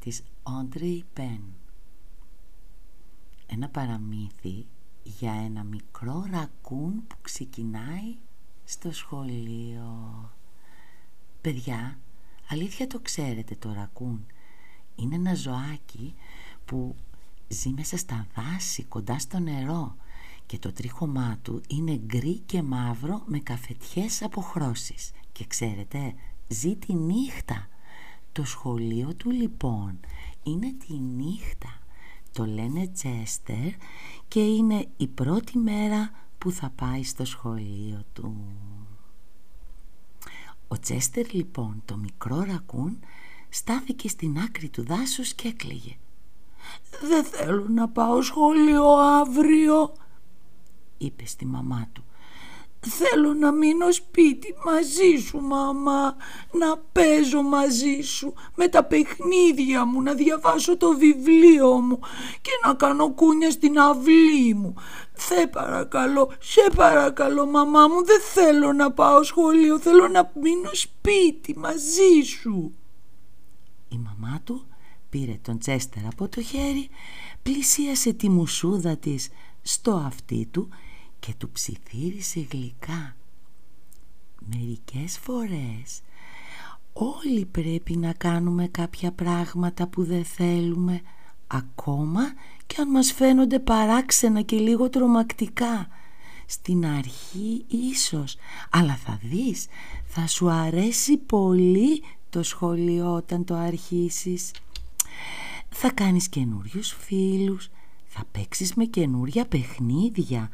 της Audrey Penn Ένα παραμύθι για ένα μικρό ρακούν που ξεκινάει στο σχολείο. Παιδιά, αλήθεια το ξέρετε το ρακούν. Είναι ένα ζωάκι που ζει μέσα στα δάση κοντά στο νερό και το τρίχωμά του είναι γκρι και μαύρο με καφετιές αποχρώσεις. Και ξέρετε, ζει τη νύχτα το σχολείο του λοιπόν είναι τη νύχτα. Το λένε Τσέστερ και είναι η πρώτη μέρα που θα πάει στο σχολείο του. Ο Τσέστερ λοιπόν, το μικρό ρακούν, στάθηκε στην άκρη του δάσους και έκλαιγε. «Δεν θέλω να πάω σχολείο αύριο», είπε στη μαμά του. Θέλω να μείνω σπίτι μαζί σου μαμά Να παίζω μαζί σου Με τα παιχνίδια μου Να διαβάσω το βιβλίο μου Και να κάνω κούνια στην αυλή μου. Θε παρακαλώ Σε παρακαλώ μαμά μου Δεν θέλω να πάω σχολείο Θέλω να μείνω σπίτι μαζί σου. Η μαμά του πήρε τον Τσέστερ από το χέρι Πλησίασε τη μουσούδα της στο αυτί του και του ψιθύρισε γλυκά. Μερικές φορές όλοι πρέπει να κάνουμε κάποια πράγματα που δεν θέλουμε ακόμα και αν μας φαίνονται παράξενα και λίγο τρομακτικά. Στην αρχή ίσως, αλλά θα δεις, θα σου αρέσει πολύ το σχολείο όταν το αρχίσεις. Θα κάνεις καινούριους φίλους, θα παίξεις με καινούρια παιχνίδια,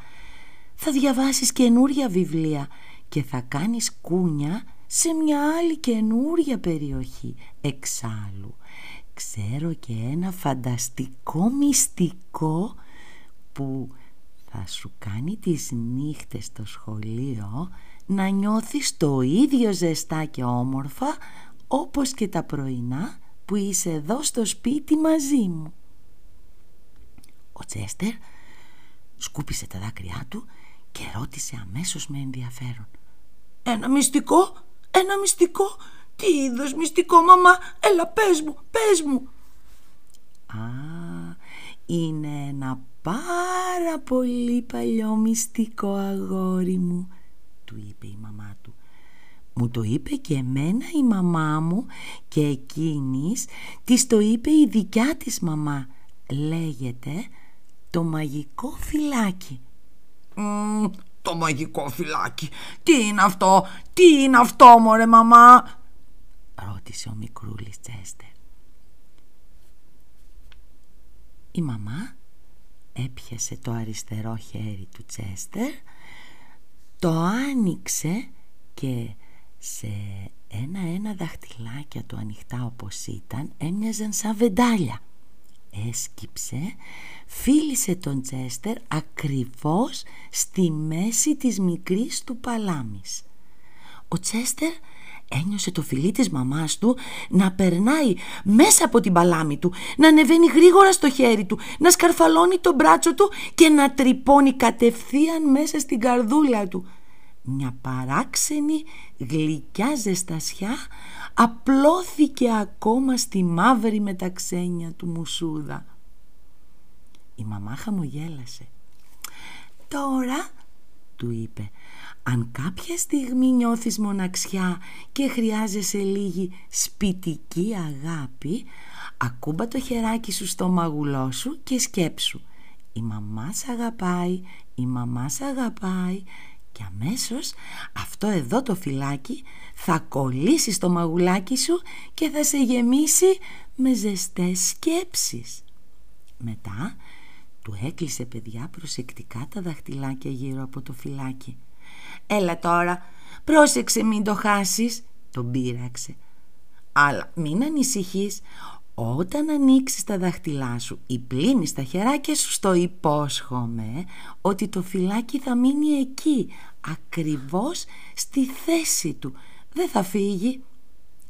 θα διαβάσεις καινούρια βιβλία και θα κάνεις κούνια σε μια άλλη καινούρια περιοχή. Εξάλλου, ξέρω και ένα φανταστικό μυστικό που θα σου κάνει τις νύχτες στο σχολείο να νιώθεις το ίδιο ζεστά και όμορφα όπως και τα πρωινά που είσαι εδώ στο σπίτι μαζί μου. Ο Τσέστερ σκούπισε τα δάκρυά του και ρώτησε αμέσως με ενδιαφέρον. «Ένα μυστικό, ένα μυστικό, τι είδος μυστικό μαμά, έλα πες μου, πες μου». «Α, είναι ένα πάρα πολύ παλιό μυστικό αγόρι μου», του είπε η μαμά του. Μου το είπε και εμένα η μαμά μου και εκείνης της το είπε η δικιά της μαμά. Λέγεται το μαγικό φυλάκι το μαγικό φυλάκι. Τι είναι αυτό, τι είναι αυτό μωρέ μαμά; Ρώτησε ο μικρούλης Τσέστερ. Η μαμά έπιασε το αριστερό χέρι του Τσέστερ, το άνοιξε και σε ένα-ένα δαχτυλάκια του ανοιχτά όπως ήταν έμοιαζαν σαν βεντάλια έσκυψε, φίλησε τον Τσέστερ ακριβώς στη μέση της μικρής του παλάμης. Ο Τσέστερ ένιωσε το φιλί της μαμάς του να περνάει μέσα από την παλάμη του, να ανεβαίνει γρήγορα στο χέρι του, να σκαρφαλώνει το μπράτσο του και να τρυπώνει κατευθείαν μέσα στην καρδούλα του. Μια παράξενη γλυκιά ζεστασιά απλώθηκε ακόμα στη μαύρη μεταξένια του μουσούδα. Η μαμά χαμογέλασε. «Τώρα», του είπε, «αν κάποια στιγμή νιώθεις μοναξιά και χρειάζεσαι λίγη σπιτική αγάπη, ακούμπα το χεράκι σου στο μαγουλό σου και σκέψου. Η μαμά σ' αγαπάει, η μαμά σ' αγαπάει και αμέσως αυτό εδώ το φυλάκι θα κολλήσει στο μαγουλάκι σου και θα σε γεμίσει με ζεστές σκέψεις. Μετά του έκλεισε παιδιά προσεκτικά τα δαχτυλάκια γύρω από το φυλάκι. «Έλα τώρα, πρόσεξε μην το χάσεις», τον πείραξε. «Αλλά μην ανησυχείς, Όταν ανοίξεις τα δάχτυλά σου ή πλύνεις τα χεράκια σου στο υπόσχομαι ότι το φυλάκι θα μείνει εκεί, ακριβώς στη θέση του. Δεν θα φύγει.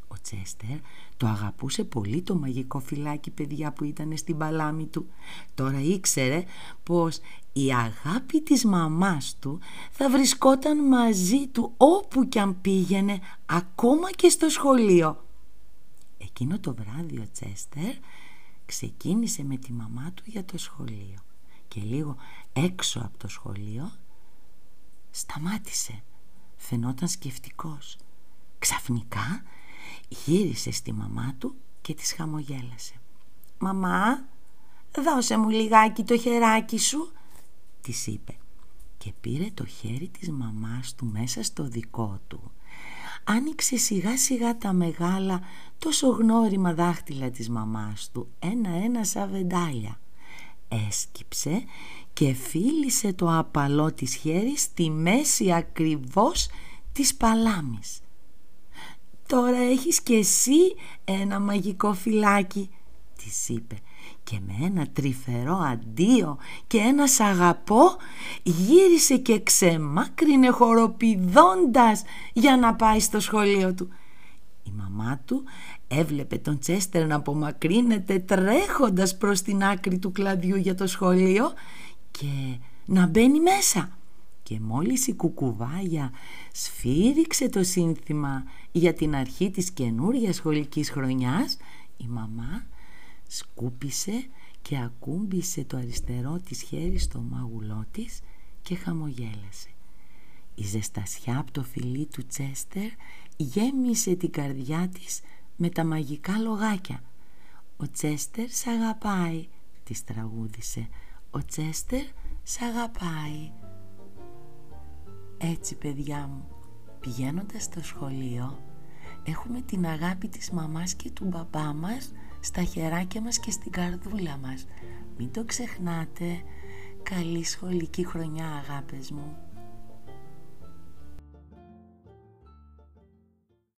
Ο Τσέστερ το αγαπούσε πολύ το μαγικό φυλάκι παιδιά που ήταν στην παλάμη του. Τώρα ήξερε πως η αγάπη της μαμάς του θα βρισκόταν μαζί του όπου κι αν πήγαινε ακόμα και στο σχολείο. Εκείνο το βράδυ ο Τσέστερ ξεκίνησε με τη μαμά του για το σχολείο και λίγο έξω από το σχολείο σταμάτησε. Φαινόταν σκεφτικός. Ξαφνικά γύρισε στη μαμά του και της χαμογέλασε. «Μαμά, δώσε μου λιγάκι το χεράκι σου», της είπε και πήρε το χέρι της μαμάς του μέσα στο δικό του. Άνοιξε σιγά σιγά τα μεγάλα τόσο γνώριμα δάχτυλα της μαμάς του, ένα-ένα σαν βεντάλια. Έσκυψε και φίλησε το απαλό της χέρις στη μέση ακριβώς της παλάμης. «Τώρα έχεις και εσύ ένα μαγικό φυλάκι», της είπε και με ένα τρυφερό αντίο και ένα σ' αγαπώ γύρισε και ξεμάκρινε χοροπηδώντας για να πάει στο σχολείο του. Η μαμά του έβλεπε τον Τσέστερ να απομακρύνεται τρέχοντας προς την άκρη του κλαδιού για το σχολείο και να μπαίνει μέσα. Και μόλις η κουκουβάγια σφύριξε το σύνθημα για την αρχή της καινούρια σχολικής χρονιάς, η μαμά σκούπισε και ακούμπησε το αριστερό της χέρι στο μάγουλό της και χαμογέλασε. Η ζεστασιά από το φιλί του Τσέστερ γέμισε την καρδιά της με τα μαγικά λογάκια. «Ο Τσέστερ σ' αγαπάει», της τραγούδισε. «Ο Τσέστερ σ' αγαπάει». Έτσι παιδιά μου, πηγαίνοντας στο σχολείο, έχουμε την αγάπη της μαμάς και του μπαμπά μας στα χεράκια μας και στην καρδούλα μας. Μην το ξεχνάτε. Καλή σχολική χρονιά αγάπες μου.